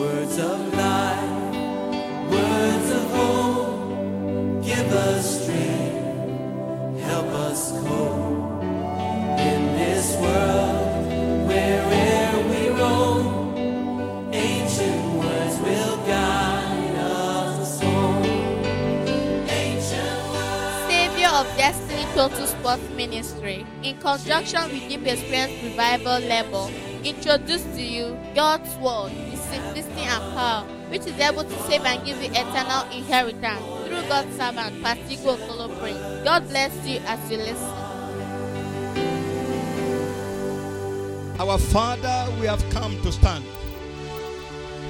Words of life, words of hope, give us strength, help us cope in this world where'er we roam. Ancient words will guide us home. Ancient words. Savior of Destiny Total Sports Ministry, in conjunction with Deep Experience Revival Label, introduce to you God's Word, Simplicity and power, which is able to save and give you eternal inheritance through God's servant, Pastor Prince. God bless you as you listen. Our Father, we have come to stand.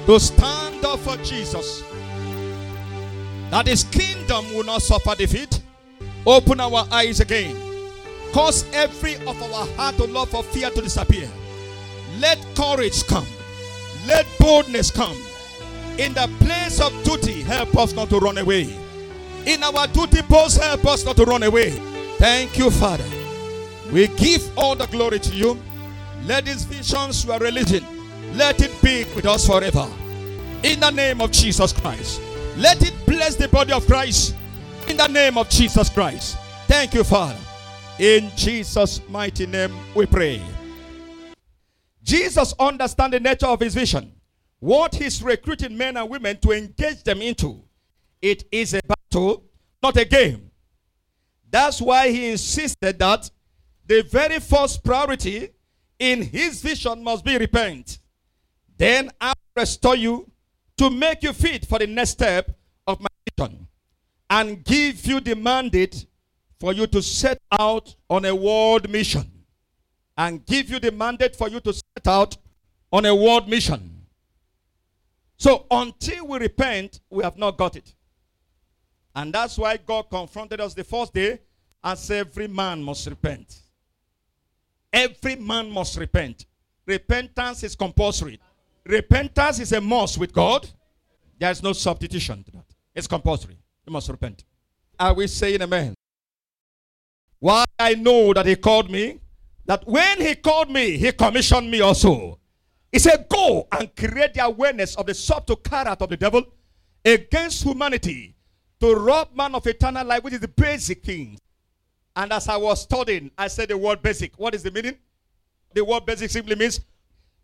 To stand up for Jesus. That his kingdom will not suffer defeat. Open our eyes again. Cause every of our heart to love for fear to disappear. Let courage come. Let boldness come. In the place of duty, help us not to run away. In our duty post, help us not to run away. Thank you, Father. We give all the glory to you. Let these visions you are releasing, let it be with us forever. In the name of Jesus Christ. Let it bless the body of Christ. In the name of Jesus Christ. Thank you, Father. In Jesus' mighty name we pray. Jesus understands the nature of his vision. What he's recruiting men and women to engage them into. It is a battle, not a game. That's why he insisted that the very first priority in his vision must be repent. Then I will restore you to make you fit for the next step of my vision and give you the mandate for you to set out on a world mission. And give you the mandate for you to out on a world mission. So until we repent, we have not got it. And that's why God confronted us the first day said, Every man must repent. Every man must repent. Repentance is compulsory. Repentance is a must with God. There is no substitution to that. It's compulsory. You must repent. Are we saying amen? Why I know that He called me? That when He called me, He commissioned me also. He said, Go and create the awareness of the subtle character of the devil against humanity to rob man of eternal life, which is the basic thing. And as I was studying, I said the word basic. What is the meaning? The word basic simply means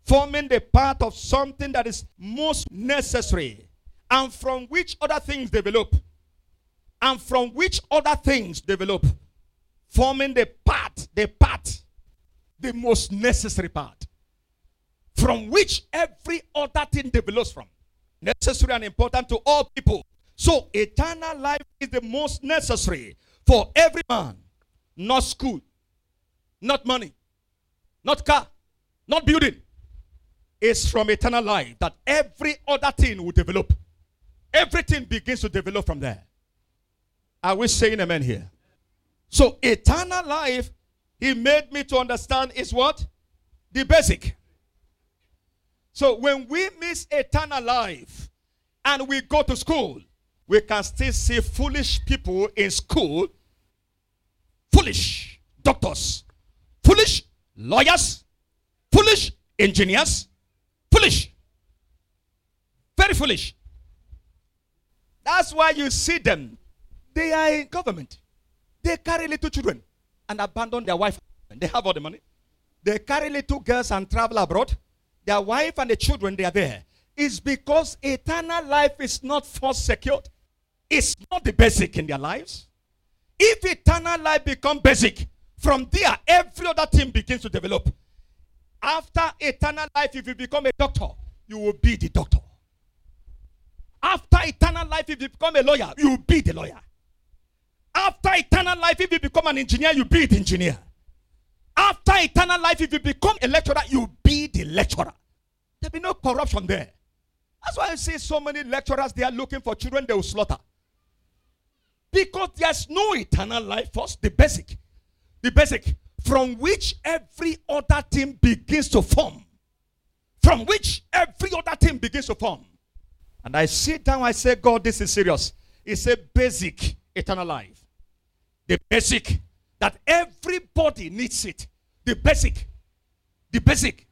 forming the part of something that is most necessary and from which other things develop. And from which other things develop. Forming the part, the part, the most necessary part. From which every other thing develops from. Necessary and important to all people. So eternal life is the most necessary for every man not school, not money, not car, not building. It's from eternal life that every other thing will develop. Everything begins to develop from there. Are we saying amen here? So, eternal life, he made me to understand is what? The basic. So, when we miss eternal life and we go to school, we can still see foolish people in school foolish doctors, foolish lawyers, foolish engineers, foolish. Very foolish. That's why you see them. They are in government. They carry little children and abandon their wife. They have all the money. They carry little girls and travel abroad. Their wife and the children, they are there. It's because eternal life is not first secured. It's not the basic in their lives. If eternal life become basic, from there every other thing begins to develop. After eternal life, if you become a doctor, you will be the doctor. After eternal life, if you become a lawyer, you will be the lawyer. After eternal life, if you become an engineer, you be the engineer. After eternal life, if you become a lecturer, you be the lecturer. There'll be no corruption there. That's why I see so many lecturers they are looking for children they will slaughter. Because there's no eternal life first, the basic. The basic from which every other thing begins to form. From which every other thing begins to form. And I sit down, I say, God, this is serious. It's a basic eternal life. The basic that everybody needs it. The basic. The basic.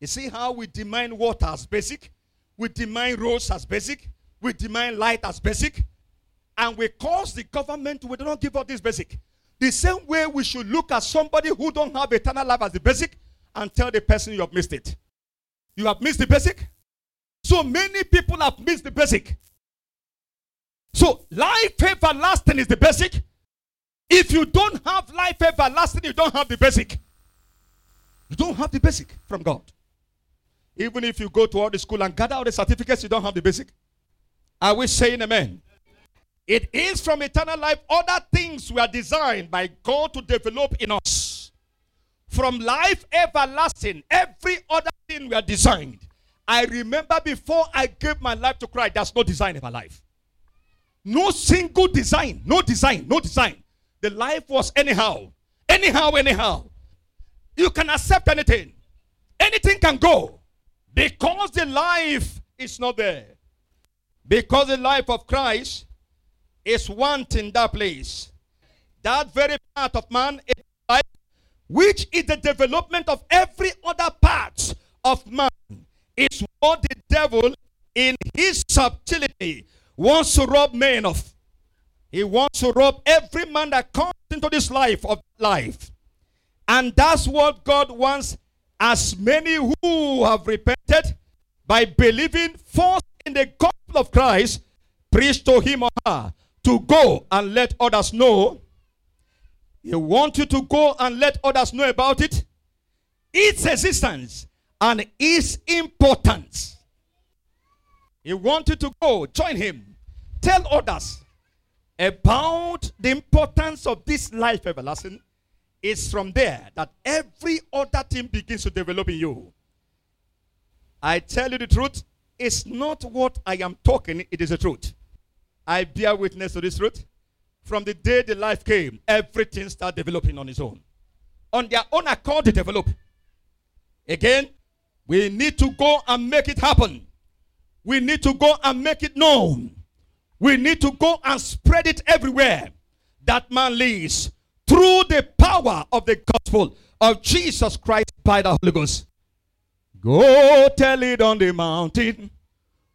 You see how we demand water as basic? we demand roads as basic, we demand light as basic, and we cause the government to we do not give up this basic. The same way we should look at somebody who don't have eternal life as the basic and tell the person you have missed it. You have missed the basic. So many people have missed the basic. So life everlasting is the basic. If you don't have life everlasting, you don't have the basic. You don't have the basic from God. Even if you go to all the school and gather all the certificates, you don't have the basic. Are we saying amen? It is from eternal life. Other things were designed by God to develop in us. From life everlasting, every other thing were designed. I remember before I gave my life to Christ, there's no design in my life. No single design. No design. No design. The life was anyhow. Anyhow, anyhow. You can accept anything. Anything can go. Because the life is not there. Because the life of Christ is wanting that place. That very part of man is life, which is the development of every other part of man, is what the devil in his subtlety wants to rob men of. He wants to rob every man that comes into this life of life. And that's what God wants as many who have repented by believing first in the gospel of Christ, preach to him or her to go and let others know. He wants you to go and let others know about it, its existence, and its importance. He wants you to go, join him, tell others about the importance of this life everlasting. It's from there that every other thing begins to develop in you. I tell you the truth, it's not what I am talking, it is the truth. I bear witness to this truth. From the day the life came, everything started developing on its own. On their own accord, they develop. Again, we need to go and make it happen. We need to go and make it known. We need to go and spread it everywhere. That man lives through the power of the gospel of Jesus Christ by the Holy Ghost. Go tell it on the mountain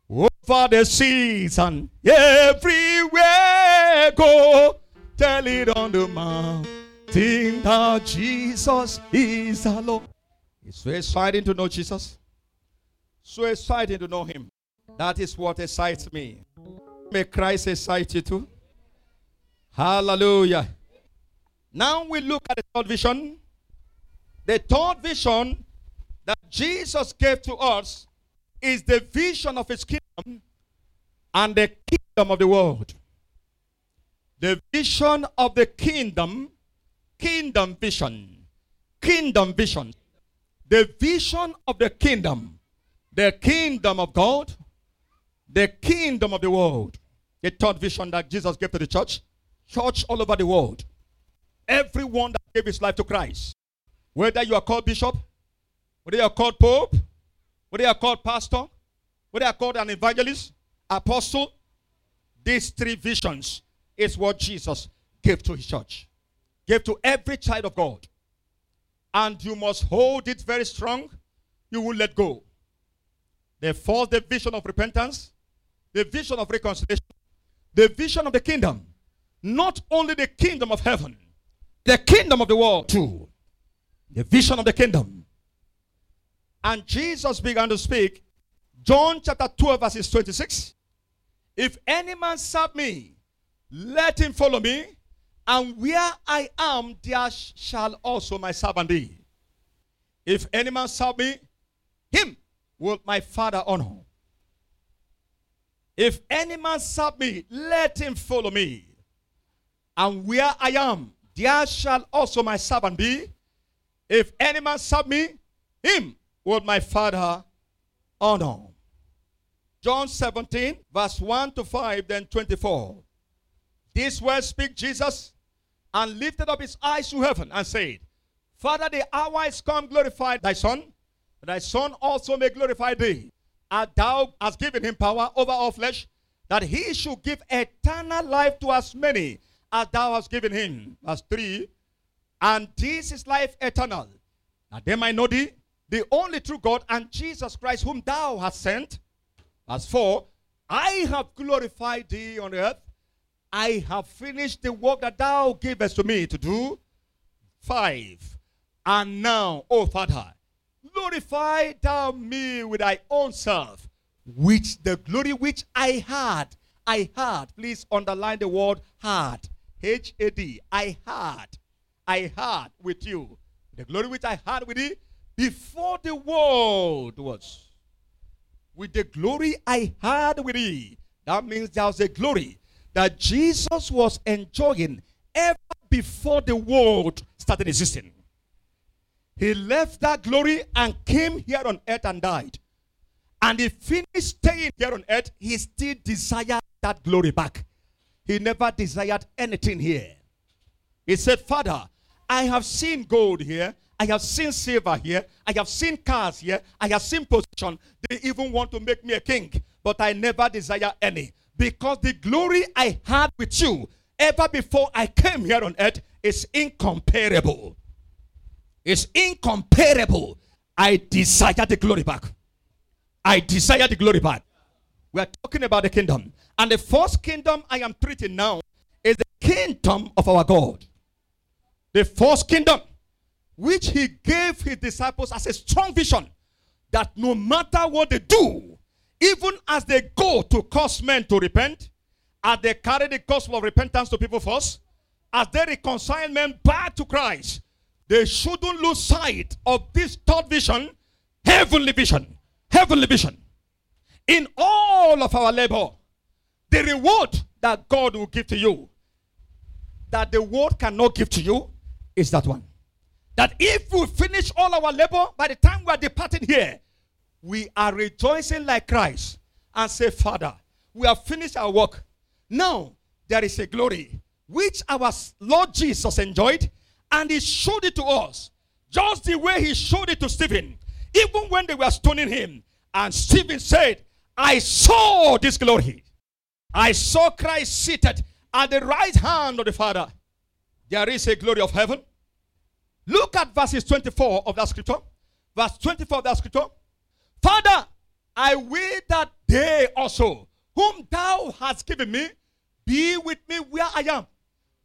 over the seas and everywhere go. Tell it on the mountain that Jesus is Lord. It's so exciting to know Jesus. So exciting to know Him. That is what excites me. May Christ excite you too. Hallelujah. Now we look at the third vision. The third vision that Jesus gave to us is the vision of his kingdom and the kingdom of the world. The vision of the kingdom, kingdom vision, kingdom vision. The vision of the kingdom, the kingdom of God, the kingdom of the world. The third vision that Jesus gave to the church, church all over the world. Everyone that gave his life to Christ, whether you are called bishop, whether you are called pope, whether you are called pastor, whether you are called an evangelist, apostle, these three visions is what Jesus gave to his church, gave to every child of God. And you must hold it very strong. You will let go. The fourth the vision of repentance, the vision of reconciliation, the vision of the kingdom. Not only the kingdom of heaven, the kingdom of the world too. The vision of the kingdom. And Jesus began to speak. John chapter 12, verses 26. If any man serve me, let him follow me, and where I am, there shall also my servant be. If any man serve me, him will my Father honor. If any man serve me, let him follow me. And where I am, there shall also my servant be. If any man serve me, him will my Father honor. John 17, verse 1 to 5, then 24. This word speak Jesus and lifted up his eyes to heaven and said, Father, the hour is come, glorify thy Son, thy Son also may glorify thee. And thou hast given him power over all flesh, that he should give eternal life to as many as thou hast given him. Verse 3 And this is life eternal, that they might know thee, the only true God, and Jesus Christ, whom thou hast sent. Verse 4 I have glorified thee on earth. I have finished the work that thou gavest to me to do. 5. And now, O Father, glorify thou me with thy own self, which the glory which I had, I had. Please underline the word had. H A D. I had. I had with you. The glory which I had with thee before the world was. With the glory I had with thee. That means there was a glory that Jesus was enjoying ever before the world started existing. He left that glory and came here on earth and died. And he finished staying here on earth. He still desired that glory back. He never desired anything here. He said, Father, I have seen gold here. I have seen silver here. I have seen cars here. I have seen position. They even want to make me a king. But I never desire any. Because the glory I had with you ever before I came here on earth is incomparable. It's incomparable. I desire the glory back. I desire the glory back. We are talking about the kingdom. And the first kingdom I am treating now is the kingdom of our God. The first kingdom, which he gave his disciples as a strong vision that no matter what they do, even as they go to cause men to repent, as they carry the gospel of repentance to people first, as they reconcile men back to Christ, they shouldn't lose sight of this third vision, heavenly vision. Heavenly vision. In all of our labor, the reward that God will give to you, that the world cannot give to you, is that one. That if we finish all our labor, by the time we are departing here, we are rejoicing like Christ and say, Father, we have finished our work. Now there is a glory which our Lord Jesus enjoyed, and he showed it to us just the way he showed it to Stephen, even when they were stoning him. And Stephen said, I saw this glory. I saw Christ seated at the right hand of the Father. There is a glory of heaven. Look at verses 24 of that scripture. Verse 24 of that scripture. Father, I will that they also, whom thou hast given me, be with me where I am,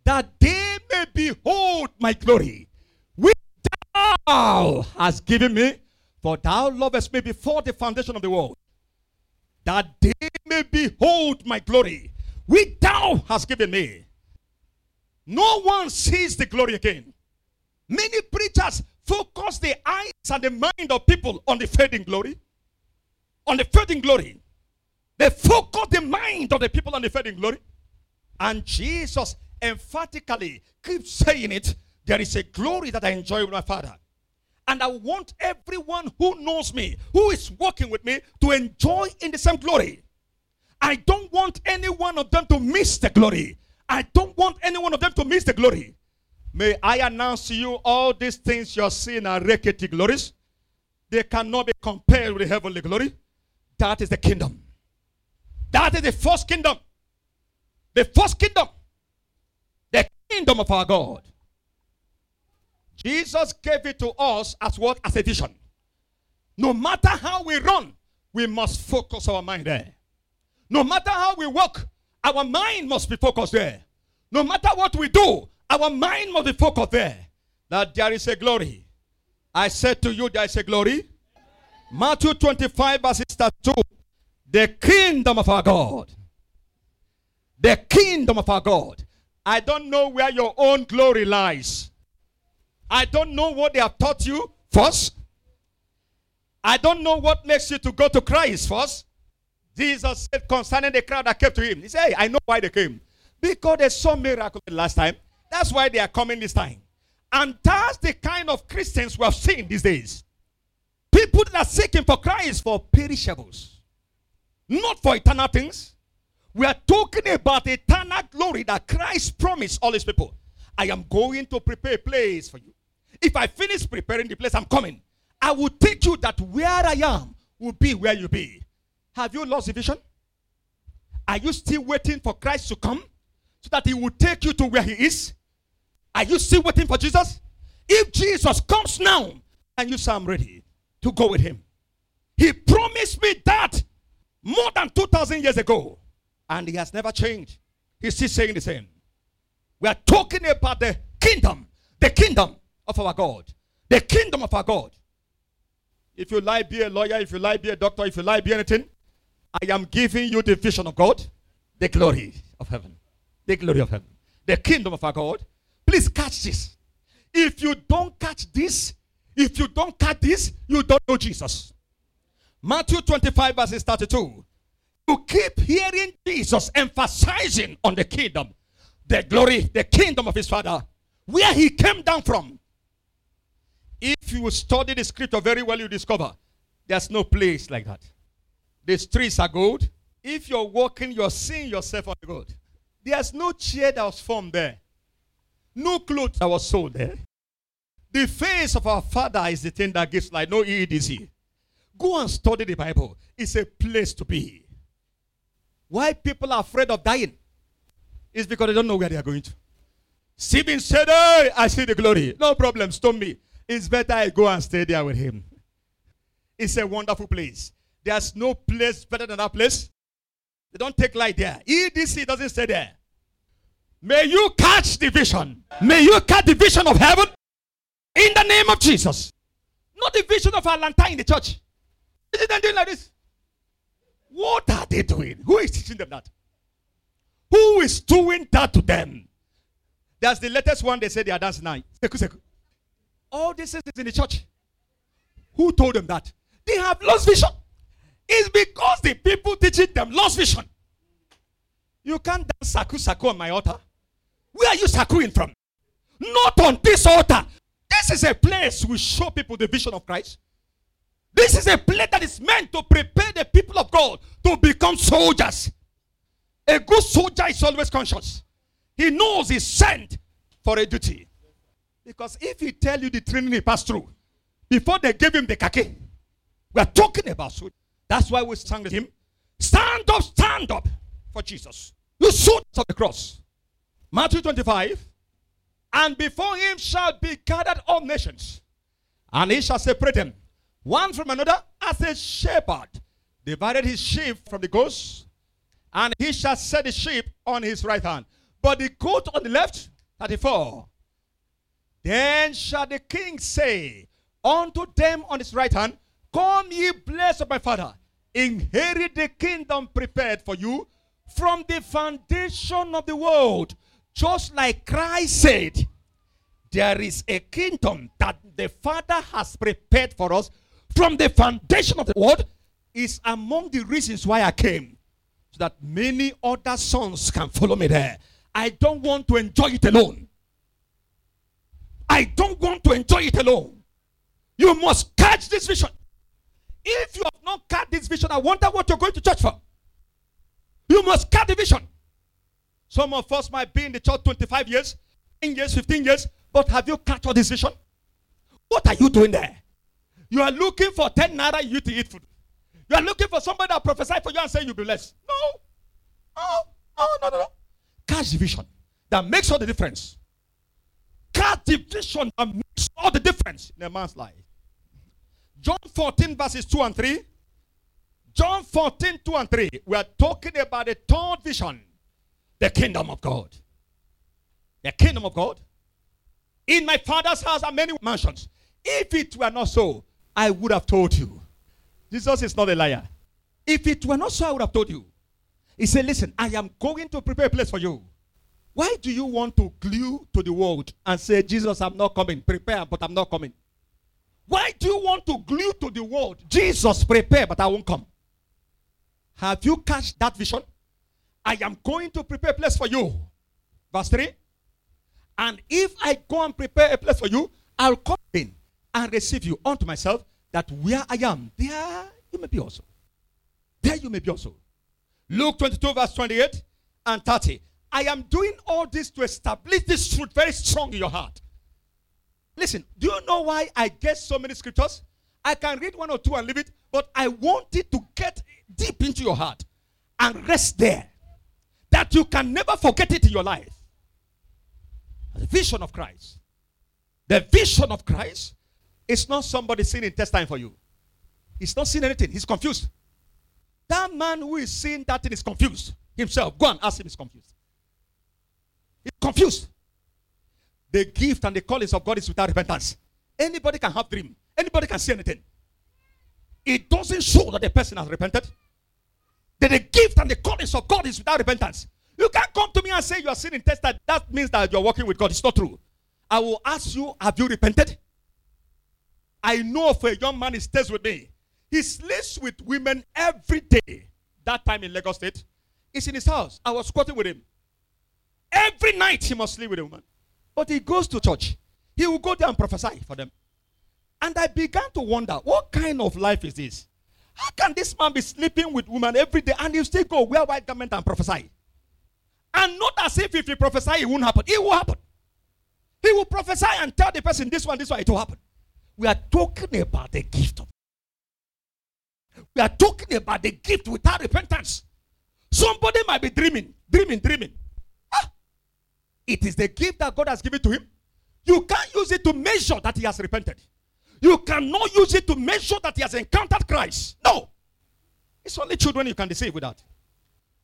that they may behold my glory, which thou hast given me, for thou lovest me before the foundation of the world, that they may behold my glory, which thou hast given me. No one sees the glory again. Many preachers focus the eyes and the mind of people on the fading glory. On the fading glory. They focus the mind of the people on the fading glory. And Jesus emphatically keep saying it. There is a glory that I enjoy with my Father. And I want everyone who knows me, who is working with me, to enjoy in the same glory. I don't want any one of them to miss the glory. I don't want any one of them to miss the glory. May I announce to you all these things you're seeing are rickety glories. They cannot be compared with the heavenly glory. That is the kingdom. That is the first kingdom. The first kingdom. Kingdom of our God. Jesus gave it to us as what? As a vision. No matter how we run, we must focus our mind there. No matter how we walk, our mind must be focused there. No matter what we do, our mind must be focused there. That there is a glory. I said to you, there is a glory. Matthew 25, verses 2. The kingdom of our God. The kingdom of our God. I don't know where your own glory lies. I don't know what they have taught you first. I don't know what makes you to go to Christ first. Jesus said concerning the crowd that came to him, He said, hey, I know why they came. Because they saw miracle last time. That's why they are coming this time. And that's the kind of Christians we have seen these days. People that are seeking for Christ for perishables, not for eternal things. We are talking about eternal glory that Christ promised all his people. I am going to prepare a place for you. If I finish preparing the place, I'm coming. I will take you that where I am will be where you be. Have you lost the vision? Are you still waiting for Christ to come so that he will take you to where he is? Are you still waiting for Jesus? If Jesus comes now and you say, I'm ready to go with him, he promised me that more than 2,000 years ago. And he has never changed. He's still saying the same. We are talking about the kingdom, the kingdom of our God, the kingdom of our God. If you like, be a lawyer, if you like, be a doctor, if you like, be anything, I am giving you the vision of God, the glory of heaven, the glory of heaven, the kingdom of our God. Please catch this. If you don't catch this, if you don't catch this, you don't know Jesus. Matthew 25, verses 32. You keep hearing Jesus emphasizing on the kingdom, the glory, the kingdom of his Father, where he came down from. If you study the scripture very well, you discover there's no place like that. The streets are gold. If you're walking, you're seeing yourself on the gold. There's no chair that was formed there. No clothes that was sold there. The face of our Father is the thing that gives life. No EDC. Go and study the Bible. It's a place to be. Why people are afraid of dying? It's because they don't know where they are going to. Stephen said, Hey, I see the glory. No problem, stone me. It's better I go and stay there with him. It's a wonderful place. There's no place better than that place. They don't take light there. EDC doesn't stay there. May you catch the vision. May you catch the vision of heaven in the name of Jesus. Not the vision of a lantern in the church. Is them doing like this? What are they doing? Who is teaching them that? Who is doing that to them? That's the latest one they say they are dancing now. All this is in the church. Who told them that? They have lost vision. It's because the people teaching them lost vision. You can't dance shaku shaku on my altar. Where are you sakuing from? Not on this altar. This is a place we show people the vision of Christ. This is a place that is meant to prepare the people of God to become soldiers. A good soldier is always conscious. He knows he's sent for a duty. Because if he tell you the training he passed through, before they gave him the khaki, we are talking about soldiers. That's why we sang with him. Stand up, stand up for Jesus. You shoot of the cross. Matthew 25. And before him shall be gathered all nations, and he shall separate them one from another as a shepherd divided his sheep from the goats, and he shall set the sheep on his right hand, but the goat on the left. 34. Then shall the king say unto them on his right hand, Come ye blessed of my father, inherit the kingdom prepared for you from the foundation of the world. Just like Christ said, there is a kingdom that the Father has prepared for us from the foundation of the world is among the reasons why I came. So that many other sons can follow me there. I don't want to enjoy it alone. I don't want to enjoy it alone. You must catch this vision. If you have not caught this vision, I wonder what you're going to church for. You must catch the vision. Some of us might be in the church 25 years, 10 years, 15 years, but have you caught this vision? What are you doing there? You are looking for 10 naira you to eat food. You are looking for somebody that prophesy for you and say you'll be blessed. No. No, no, no, no, no. Catch the vision that makes all the difference. Catch the vision that makes all the difference in a man's life. John 14, verses 2 and 3. John 14, 2 and 3. We are talking about the third vision the kingdom of God. The kingdom of God. In my father's house are many mansions. If it were not so, I would have told you. Jesus is not a liar. If it were not so, I would have told you. He said, Listen, I am going to prepare a place for you. Why do you want to glue to the world and say, Jesus, I'm not coming? Prepare, but I'm not coming. Why do you want to glue to the world? Jesus, prepare, but I won't come. Have you catch that vision? I am going to prepare a place for you. Verse 3. And if I go and prepare a place for you, I'll come in and receive you unto myself, that where I am, there you may be also. There you may be also. Luke 22, verse 28 and 30. I am doing all this to establish this truth very strong in your heart. Listen, do you know why I get so many scriptures? I can read one or two and leave it, but I want it to get deep into your heart and rest there. That you can never forget it in your life. The vision of Christ. The vision of Christ is not somebody seeing intestine for you. He's not seeing anything. He's confused. That man who is seeing that thing is confused himself. Go and ask him, he's confused. He's confused. The gift and the callings of God is without repentance. Anybody can have dream. Anybody can see anything. It doesn't show that the person has repented. That the gift and the callings of God is without repentance. You can't come to me and say you are sinning test that. That means that you're working with God. It's not true. I will ask you, have you repented? I know of a young man, he stays with me. He sleeps with women every day. That time in Lagos State. He's in his house. I was squatting with him. Every night he must sleep with a woman. But he goes to church. He will go there and prophesy for them. And I began to wonder, what kind of life is this? How can this man be sleeping with women every day and he still go wear white garment and prophesy? And not as if if he prophesy, it won't happen. It will happen. He will prophesy and tell the person this one, this one, it will happen. We are talking about the gift of. We are talking about the gift without repentance. Somebody might be dreaming, dreaming, dreaming. Ah, it is the gift that God has given to him. You can't use it to measure that he has repented. You cannot use it to measure that he has encountered Christ. No. It's only children you can deceive with that.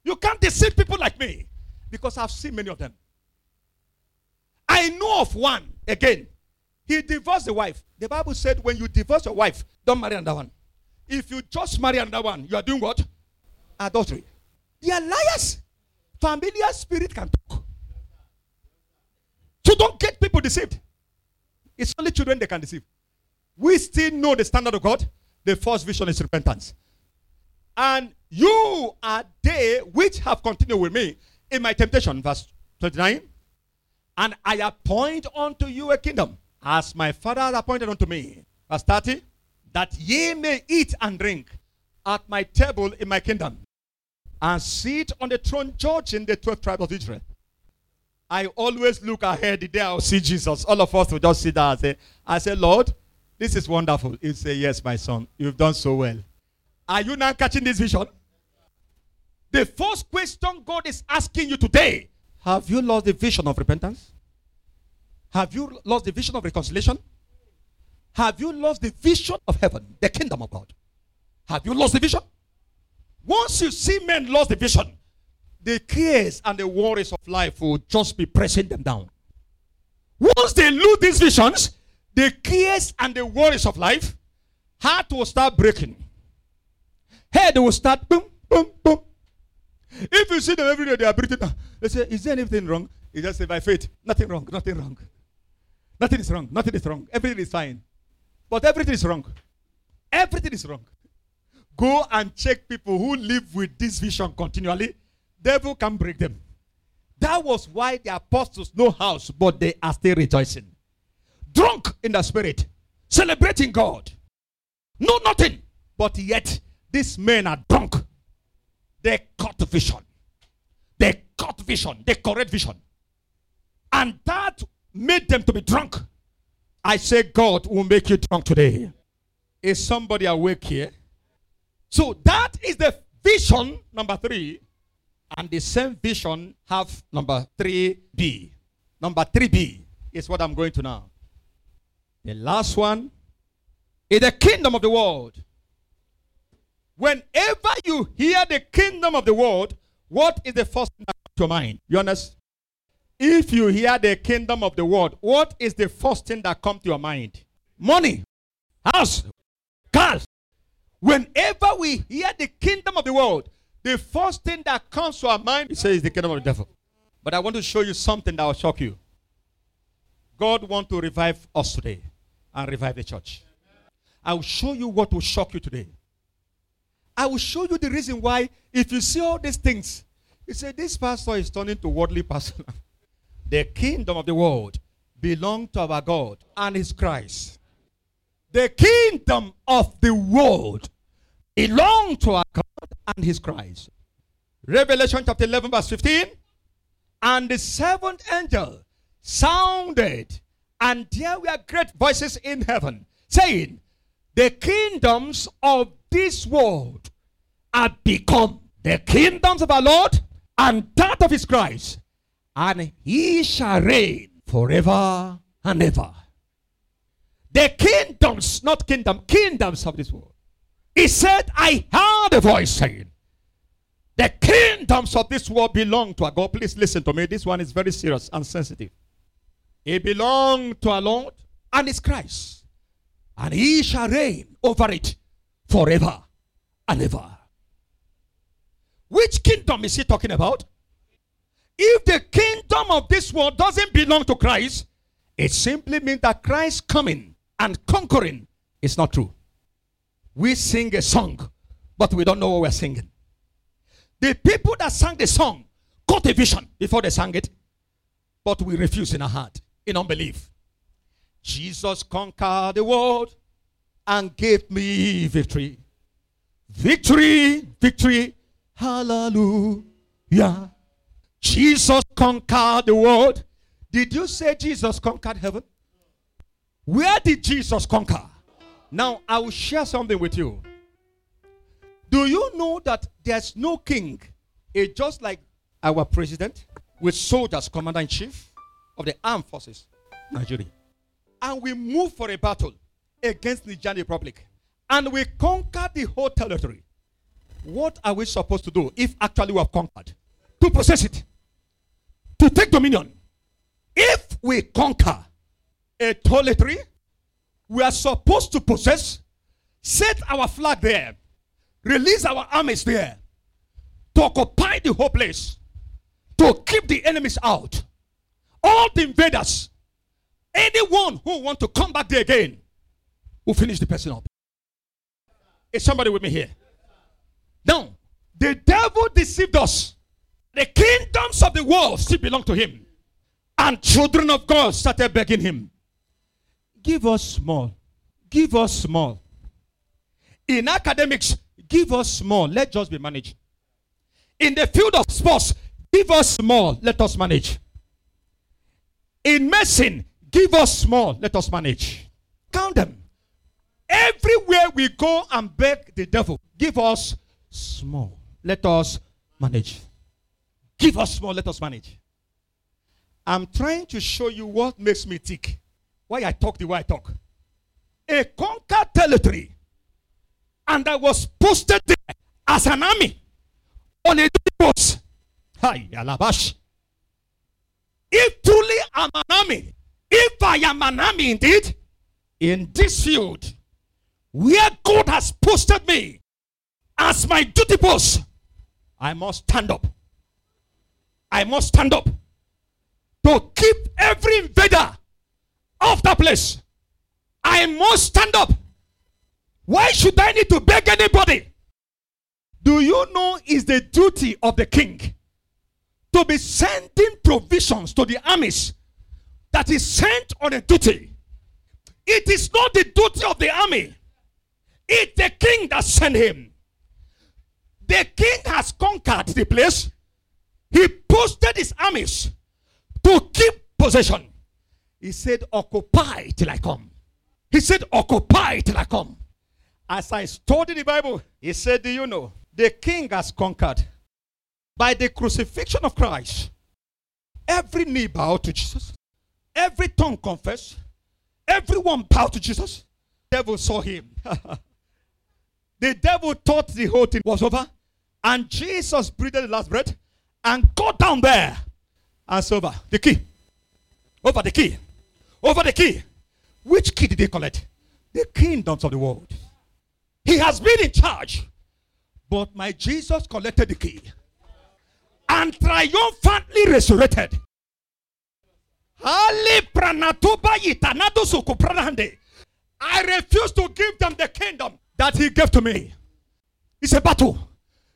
You can't deceive people like me because I've seen many of them. I know of one, again, he divorced the wife. The Bible said when you divorce your wife, don't marry another one. If you just marry another one, you are doing what? Adultery. They are liars. Familiar spirit can talk. So don't get people deceived. It's only children they can deceive. We still know the standard of God. The first vision is repentance. And you are they which have continued with me in my temptation. Verse 29. And I appoint unto you a kingdom, as my father appointed unto me. Verse 30. That ye may eat and drink at my table in my kingdom, and sit on the throne judging the 12 tribes of Israel. I always look ahead the day I'll see Jesus. All of us will just sit there and say, I say, Lord, this is wonderful. You say, Yes, my son, you've done so well. Are you now catching this vision? The first question God is asking you today Have you lost the vision of repentance? Have you lost the vision of reconciliation? Have you lost the vision of heaven, the kingdom of God? Have you lost the vision? Once you see men lost the vision, the cares and the worries of life will just be pressing them down. Once they lose these visions, the cares and the worries of life, heart will start breaking. Head will start boom, boom, boom. If you see them every day, they are breathing. They say, Is there anything wrong? You just say, By faith, nothing wrong, nothing wrong. Nothing is wrong, nothing is wrong. Everything is fine. But everything is wrong. Everything is wrong. Go and check people who live with this vision continually. Devil can break them. That was why the apostles no house, but they are still rejoicing. Drunk in the spirit, celebrating God. No nothing. But yet, these men are drunk. They caught vision. They caught vision. They correct vision. And that made them to be drunk. I say God will make you drunk today. Is somebody awake here? So that is the vision number three. And the same vision have number 3b. Number 3b is what I'm going to now. The last one is the kingdom of the world. Whenever you hear the kingdom of the world, what is the first thing that comes to your mind? You understand? If you hear the kingdom of the world, what is the first thing that comes to your mind? Money, house, cars. Whenever we hear the kingdom of the world, the first thing that comes to our mind, it says the kingdom of the devil. But I want to show you something that will shock you. God wants to revive us today and revive the church. I will show you what will shock you today. I will show you the reason why, if you see all these things, you say, This pastor is turning to worldly person. the kingdom of the world belongs to our God and his Christ. The kingdom of the world belongs to our God and his Christ. Revelation chapter 11, verse 15. And the seventh angel sounded, and there were great voices in heaven saying, The kingdoms of this world are become the kingdoms of our Lord and that of his Christ, and he shall reign forever and ever. The kingdoms, not kingdom, kingdoms of this world. He said, I heard a voice saying, The kingdoms of this world belong to our God. Please listen to me. This one is very serious and sensitive. It belongs to our Lord and His Christ. And He shall reign over it forever and ever. Which kingdom is He talking about? If the kingdom of this world doesn't belong to Christ, it simply means that Christ coming and conquering is not true. We sing a song, but we don't know what we're singing. The people that sang the song got a vision before they sang it, but we refuse in our heart, in unbelief. Jesus conquered the world and gave me victory. Victory, victory, hallelujah. Jesus conquered the world. Did you say Jesus conquered heaven? Where did Jesus conquer? Now, I will share something with you. Do you know that there's no king? It's just like our president with soldiers, commander in chief of the armed forces, Nigeria. And we move for a battle against the Nigerian Republic. And we conquer the whole territory. What are we supposed to do if actually we have conquered? To possess it, to take dominion. If we conquer a territory, we are supposed to possess, set our flag there, release our armies there, to occupy the whole place, to keep the enemies out. All the invaders, anyone who want to come back there again, will finish the person up. Is somebody with me here? Now, the devil deceived us. The kingdoms of the world still belong to him. And children of God started begging him, Give us small. Give us small. In academics, give us small. Let us be managed. In the field of sports, give us small. Let us manage. In medicine, give us small. Let us manage. Count them. Everywhere we go and beg the devil, give us small. Let us manage. Give us small. Let us manage. I'm trying to show you what makes me tick. Why I talk the way I talk. A conquered territory. And I was posted there as an army on a boat. Hi, Alabash. If truly I'm an army, if I am an army indeed, in this field, where God has posted me as my duty post, I must stand up. I must stand up to keep every invader off that place. I must stand up. Why should I need to beg anybody? Do you know it's the duty of the king to be sending provisions to the armies that is sent on a duty? It is not the duty of the army. It's the king that sent him. The king has conquered the place. He posted his armies to keep possession. He said, Occupy till I come. He said, Occupy till I come. As I studied the Bible, he said, Do you know? The king has conquered by the crucifixion of Christ. Every knee bow to Jesus, every tongue confess, everyone bow to Jesus. The devil saw him. the devil thought the whole thing was over, and Jesus breathed the last breath and go down there and Over the key, over the key, over the key. Which key did he collect? The kingdoms of the world. He has been in charge. But my Jesus collected the key and triumphantly resurrected. I refuse to give them the kingdom that he gave to me. It's a battle.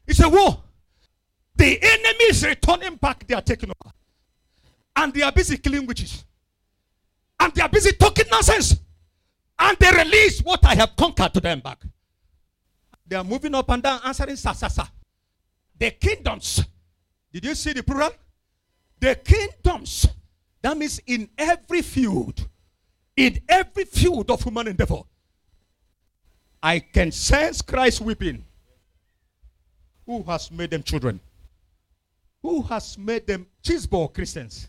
It's a war. The enemy is returning back. They are taking over. And they are busy killing witches. And they are busy talking nonsense. And they release what I have conquered to them back. They are moving up and down, answering sa sa sa. The kingdoms. Did you see the plural? The kingdoms. That means in every field, in every field of human endeavor, I can sense Christ weeping. Who has made them children? Who has made them cheeseball Christians?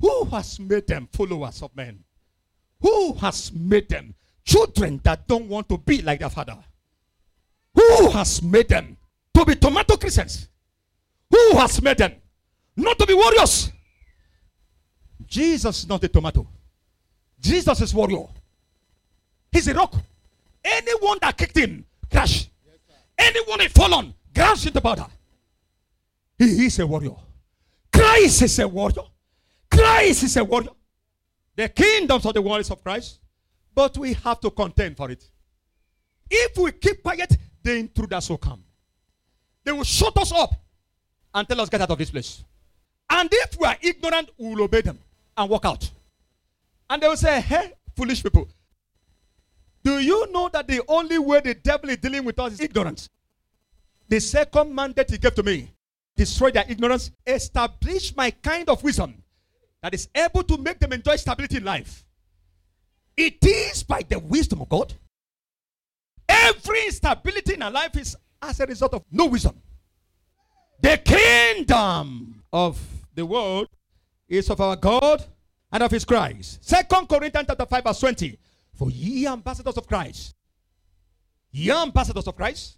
Who has made them followers of men? Who has made them children that don't want to be like their father? Who has made them to be tomato Christians? Who has made them? Not to be warriors. Jesus is not a tomato. Jesus is warrior. He's a rock. Anyone that kicked him, crash. Anyone he fallen, crash into powder. He is a warrior. Christ is a warrior. Christ is a warrior. The kingdoms of the world is of Christ, but we have to contend for it. If we keep quiet, the intruders will come. They will shut us up and tell us get out of this place. And if we are ignorant, we will obey them and walk out. And they will say, Hey, foolish people. Do you know that the only way the devil is dealing with us is ignorance? The second mandate he gave to me destroy their ignorance, establish my kind of wisdom that is able to make them enjoy stability in life. It is by the wisdom of God. Every instability in our life is as a result of no wisdom. The kingdom of the world is of our God and of his Christ. Second Corinthians chapter 5, verse 20. For ye ambassadors of Christ. Ye ambassadors of Christ.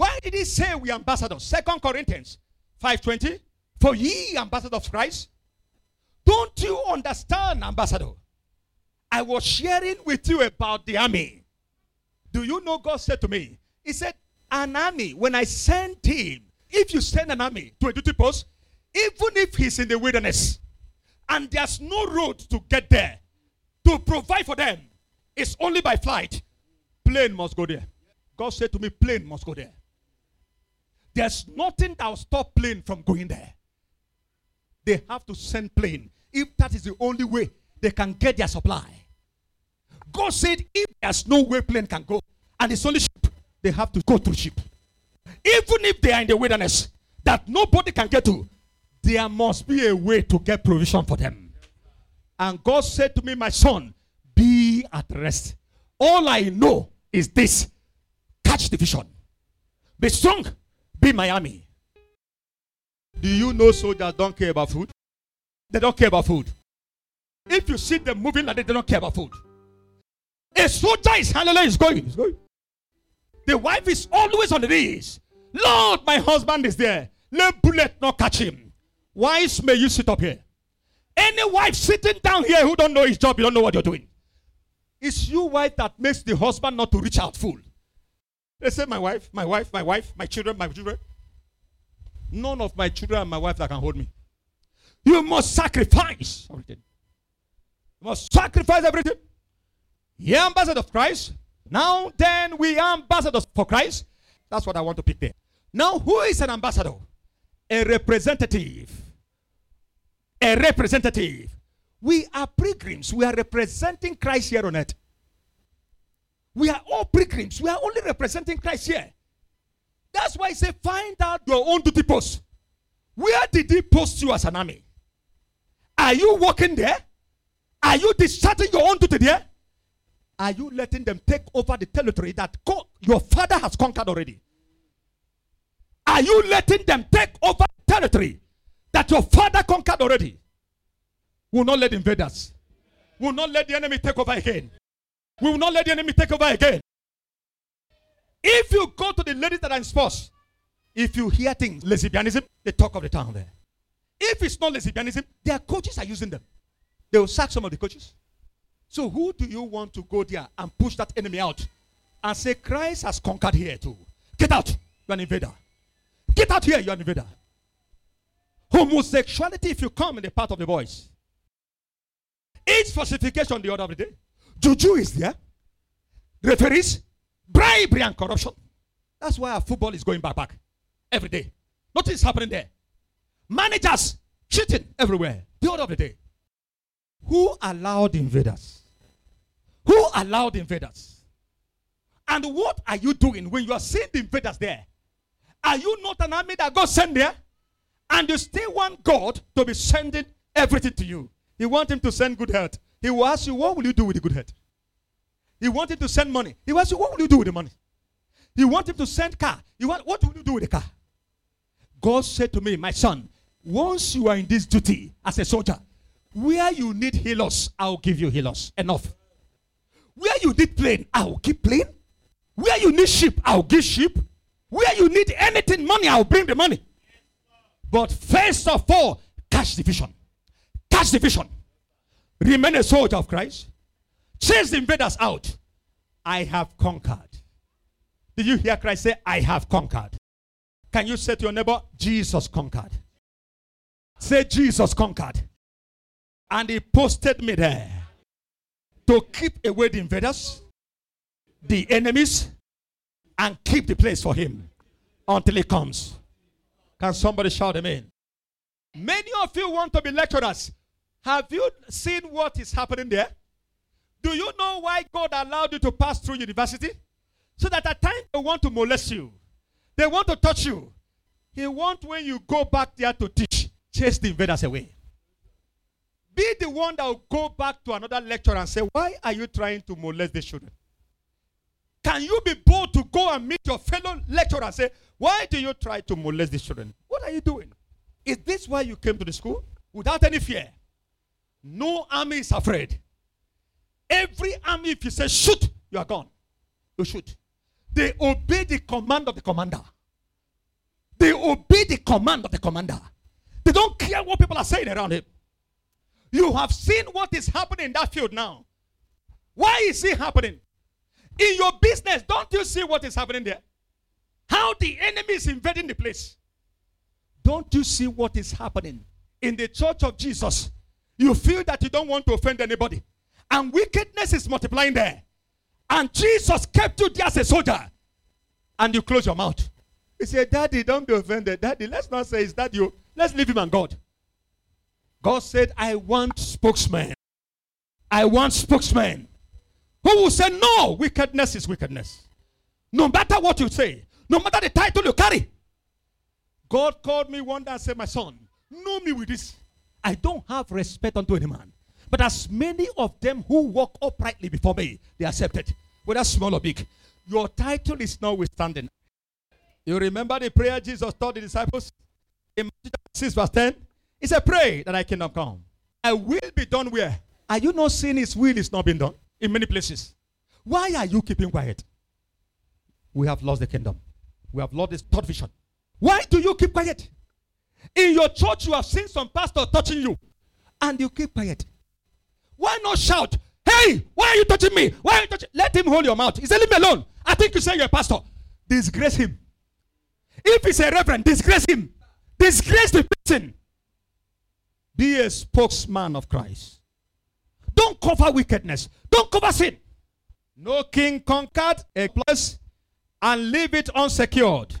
Why did he say we ambassadors? Second Corinthians 5:20. For ye ambassadors of Christ. Don't you understand, ambassador? I was sharing with you about the army. Do you know God said to me? He said, An army, when I send him, if you send an army to a duty post, even if he's in the wilderness and there's no road to get there to provide for them, it's only by flight. Plane must go there. God said to me, plane must go there. There's nothing that will stop plane from going there. They have to send plane. If that is the only way they can get their supply. God said, if there's no way plane can go, and it's only ship, they have to go through ship. Even if they are in the wilderness that nobody can get to, there must be a way to get provision for them. And God said to me, My son, be at rest. All I know is this catch the vision, be strong, be my army. Do you know soldiers don't care about food? They don't care about food. If you see them moving like that, they don't care about food. A soldier is hallelujah is going. He's going. The wife is always on the knees. Lord, my husband is there. Let bullet not catch him. Wives, may you sit up here. Any wife sitting down here who don't know his job, you don't know what you're doing. It's you, wife, that makes the husband not to reach out full. They say, My wife, my wife, my wife, my children, my children. None of my children and my wife that can hold me. You must sacrifice everything. You must sacrifice everything. Ye ambassador of Christ. Now then, we are ambassadors for Christ. That's what I want to pick there. Now, who is an ambassador? A representative. A representative. We are pilgrims. We are representing Christ here on earth. We are all pilgrims. We are only representing Christ here. That's why I say find out your own duty post. Where did he post you as an army? Are you working there? Are you discharging your own duty there? Are you letting them take over the territory that co- your father has conquered already? Are you letting them take over territory that your father conquered already? Will not let invaders. Will not let the enemy take over again. We will not let the enemy take over again. If you go to the ladies that are in sports, if you hear things, lesbianism, they talk of the town there. If it's not lesbianism, their coaches are using them. They will sack some of the coaches. So who do you want to go there and push that enemy out and say Christ has conquered here too? Get out, you're an invader. Get out here, you're an invader. Homosexuality, if you come in the path of the boys, age falsification the order of the day. Juju is there. Referees, bribery and corruption. That's why our football is going back back every day. Nothing is happening there. Managers cheating everywhere. The order of the day. Who allowed invaders? Who allowed invaders? And what are you doing when you are seeing the invaders there? Are you not an army that God sent there? And you still want God to be sending everything to you. You want him to send good health. He will ask you, what will you do with the good head? He wanted to send money. He will ask you, what will you do with the money? He wanted to send car. He want, what will you do with the car? God said to me, my son, once you are in this duty as a soldier, where you need healers, I'll give you healers. Enough. Where you need plane, I'll keep plane. Where you need ship, I'll give ship. Where you need anything, money, I'll bring the money. But first of all, catch the vision. Catch the vision. Remain a soldier of Christ. Chase the invaders out. I have conquered. Did you hear Christ say, I have conquered? Can you say to your neighbor, Jesus conquered? Say, Jesus conquered. And he posted me there to keep away the invaders, the enemies, and keep the place for him until he comes. Can somebody shout amen? Many of you want to be lecturers. Have you seen what is happening there? Do you know why God allowed you to pass through university? So that at times they want to molest you. They want to touch you. He wants when you go back there to teach, chase the invaders away. Be the one that will go back to another lecturer and say, Why are you trying to molest the children? Can you be bold to go and meet your fellow lecturer and say, Why do you try to molest the children? What are you doing? Is this why you came to the school? Without any fear. No army is afraid. Every army, if you say shoot, you are gone. You shoot. They obey the command of the commander. They obey the command of the commander. They don't care what people are saying around him. You have seen what is happening in that field now. Why is it happening? In your business, don't you see what is happening there? How the enemy is invading the place. Don't you see what is happening in the church of Jesus? You feel that you don't want to offend anybody, and wickedness is multiplying there. And Jesus kept you there as a soldier, and you close your mouth. He said, Daddy, don't be offended. Daddy, let's not say it's that you. Let's leave him and God. God said, I want spokesman. I want spokesman who will say, No, wickedness is wickedness. No matter what you say, no matter the title you carry. God called me one day and said, My son, know me with this. I don't have respect unto any man. But as many of them who walk uprightly before me, they accepted, whether small or big. Your title is notwithstanding. You remember the prayer Jesus taught the disciples in Matthew 6, verse 10? He said, Pray that I cannot come. I will be done where? Are you not seeing his will is not being done in many places? Why are you keeping quiet? We have lost the kingdom. We have lost this third vision. Why do you keep quiet? In your church, you have seen some pastor touching you, and you keep quiet. Why not shout, Hey, why are you touching me? Why are you touching? Let him hold your mouth. He said, Leave me alone. I think you say you're a pastor. Disgrace him. If he's a reverend, disgrace him. Disgrace the person. Be a spokesman of Christ. Don't cover wickedness. Don't cover sin. No king conquered a place and leave it unsecured.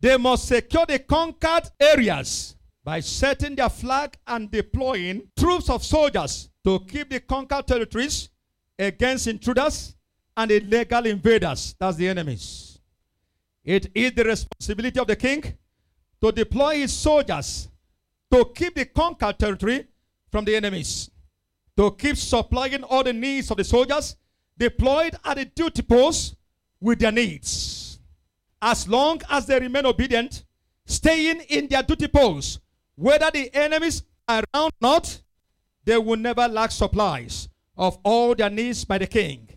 They must secure the conquered areas by setting their flag and deploying troops of soldiers to keep the conquered territories against intruders and illegal invaders. That's the enemies. It is the responsibility of the king to deploy his soldiers to keep the conquered territory from the enemies, to keep supplying all the needs of the soldiers deployed at the duty posts with their needs. As long as they remain obedient, staying in their duty posts, whether the enemies are around or not, they will never lack supplies of all their needs by the king.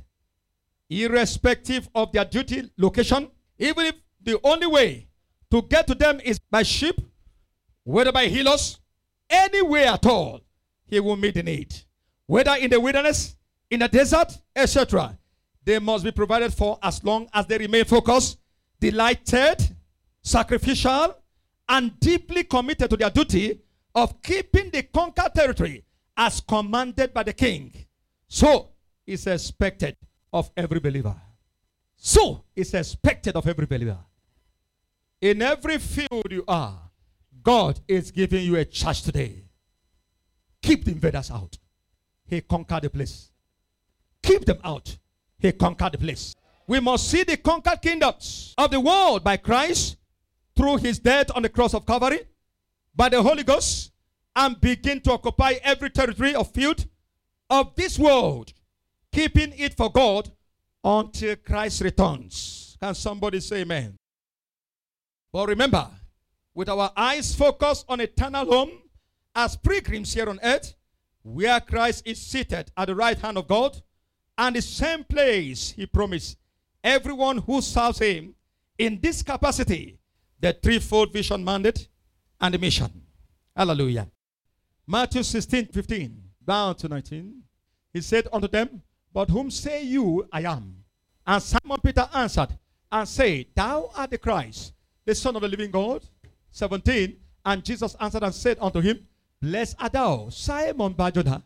Irrespective of their duty location, even if the only way to get to them is by ship, whether by healers, any way at all, he will meet the need. Whether in the wilderness, in the desert, etc., they must be provided for as long as they remain focused, delighted, sacrificial, and deeply committed to their duty of keeping the conquered territory as commanded by the king. So it's expected of every believer. So it's expected of every believer. In every field you are, God is giving you a charge today. Keep the invaders out. He conquered the place. Keep them out. He conquered the place. We must see the conquered kingdoms of the world by Christ through his death on the cross of Calvary, by the Holy Ghost, and begin to occupy every territory of field of this world, keeping it for God until Christ returns. Can somebody say amen? But remember, with our eyes focused on eternal home as pilgrims here on earth, where Christ is seated at the right hand of God, and the same place he promised everyone who serves him in this capacity, the threefold vision mandate and the mission. Hallelujah. Matthew 16, 15, down to 19. He said unto them, But whom say you I am? And Simon Peter answered and said, Thou art the Christ, the Son of the living God. 17. And Jesus answered and said unto him, Blessed art thou, Simon Barjona,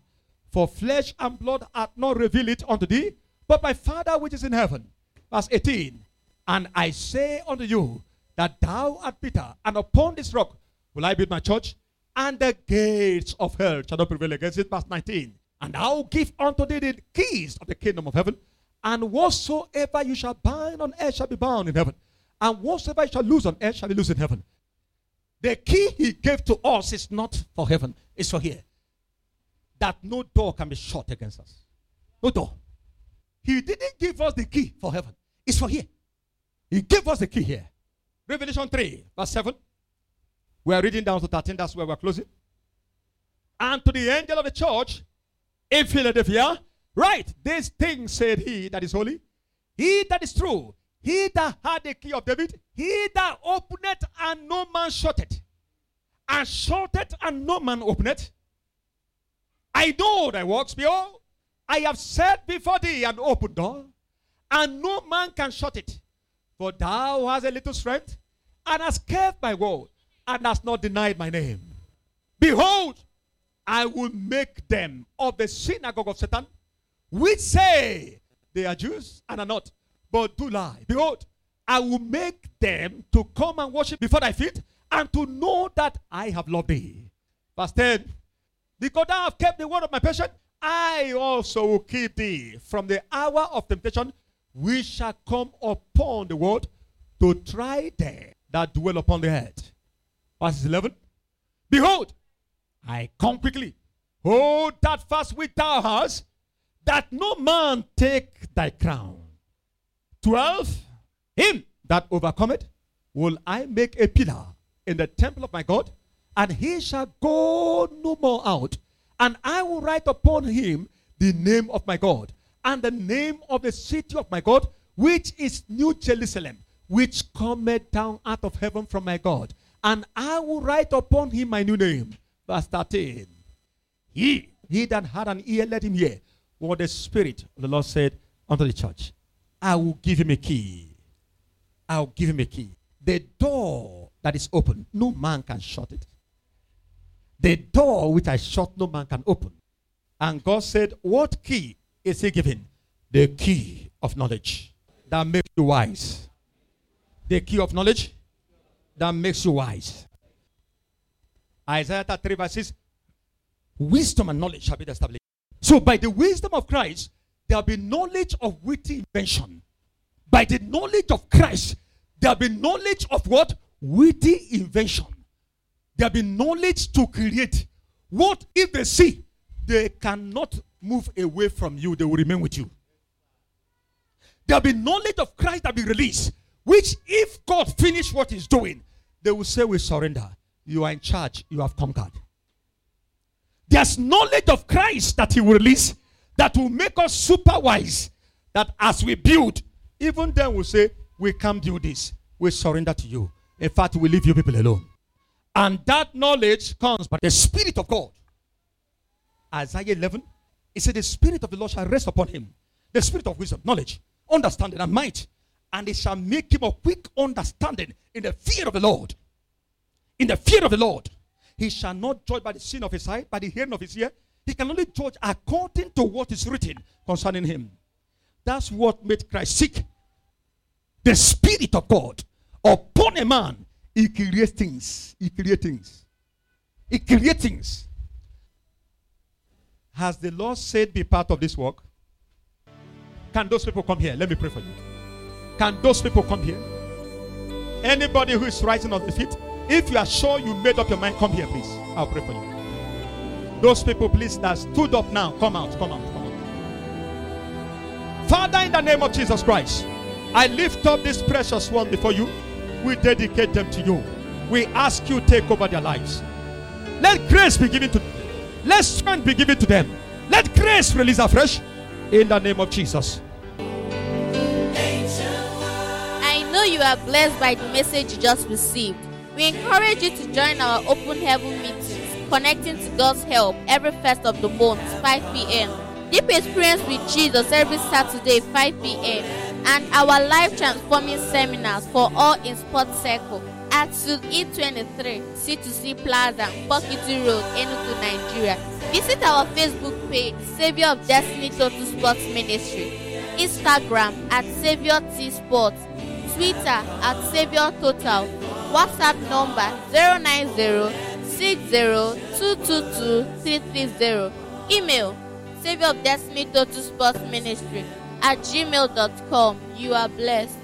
for flesh and blood hath not revealed it unto thee, but my Father which is in heaven. Verse 18. And I say unto you that thou art Peter, and upon this rock will I build my church, and the gates of hell shall not prevail against it. Verse 19. And I'll give unto thee the keys of the kingdom of heaven, and whatsoever you shall bind on earth shall be bound in heaven, and whatsoever you shall loose on earth shall be loosed in heaven. The key he gave to us is not for heaven, it's for here. That no door can be shut against us. No door. He didn't give us the key for heaven, it's for here. He gave us the key here. Revelation 3, verse 7. We are reading down to 13, that's where we're closing. And to the angel of the church in Philadelphia, right, this thing said he that is holy, he that is true, he that had the key of David, he that opened it and no man shut it, and shut it and no man opened it. I know thy works, behold, I have set before thee an open door, and no man can shut it. For thou hast a little strength, and hast kept my word, and hast not denied my name. Behold, I will make them of the synagogue of Satan, which say they are Jews and are not, but do lie. Behold, I will make them to come and worship before thy feet, and to know that I have loved thee. Verse 10 Because thou hast kept the word of my patience, I also will keep thee from the hour of temptation, which shall come upon the world to try them that dwell upon the earth. Verse 11 Behold, I come quickly. Hold that fast which thou hast, that no man take thy crown. 12. Him that overcometh will I make a pillar in the temple of my God, and he shall go no more out. And I will write upon him the name of my God, and the name of the city of my God, which is New Jerusalem, which cometh down out of heaven from my God. And I will write upon him my new name. Verse 13. He, he that had an ear, let him hear what the Spirit of the Lord said unto the church. I will give him a key. I'll give him a key. The door that is open, no man can shut it. The door which I shut, no man can open. And God said, What key is he giving? The key of knowledge that makes you wise. The key of knowledge that makes you wise. Isaiah 3 verse 6 Wisdom and knowledge shall be established. So, by the wisdom of Christ, there will be knowledge of witty invention. By the knowledge of Christ, there will be knowledge of what? Witty invention. There will be knowledge to create. What if they see? They cannot move away from you, they will remain with you. There will be knowledge of Christ that will be released, which if God finish what he's doing, they will say, We surrender. You are in charge, you have conquered. There's knowledge of Christ that he will release that will make us super wise. That as we build, even then we'll say, We can't do this. We surrender to you. In fact, we leave you people alone. And that knowledge comes by the Spirit of God. Isaiah 11, it said, The Spirit of the Lord shall rest upon him. The Spirit of wisdom, knowledge, understanding, and might. And it shall make him of quick understanding in the fear of the Lord. In the fear of the Lord. He shall not judge by the sin of his eye, by the hearing of his ear. He can only judge according to what is written concerning him. That's what made Christ sick. The Spirit of God upon a man, he creates things. He creates things. He creates things. Has the Lord said, Be part of this work? Can those people come here? Let me pray for you. Can those people come here? Anybody who is rising on the feet, if you are sure you made up your mind, come here, please. I'll pray for you. Those people, please, that stood up now, come out, come out, come out. Father, in the name of Jesus Christ, I lift up this precious one before you. We dedicate them to you. We ask you take over their lives. Let grace be given to them. Let strength be given to them. Let grace release afresh in the name of Jesus. I know you are blessed by the message you just received. We encourage you to join our open heaven meetings, connecting to God's help every first of the month, 5 p.m. Deep Experience with Jesus every Saturday, 5 p.m. And our life transforming seminars for all in Sports Circle at Suite E23, C2C Plaza, Bokiti Road, Enugu, Nigeria. Visit our Facebook page, Savior of Destiny Total Sports Ministry, Instagram at Savior T Sports, Twitter at Savior Total, WhatsApp number 090 330 Email Savior of Destiny Total Sports Ministry at gmail.com. You are blessed.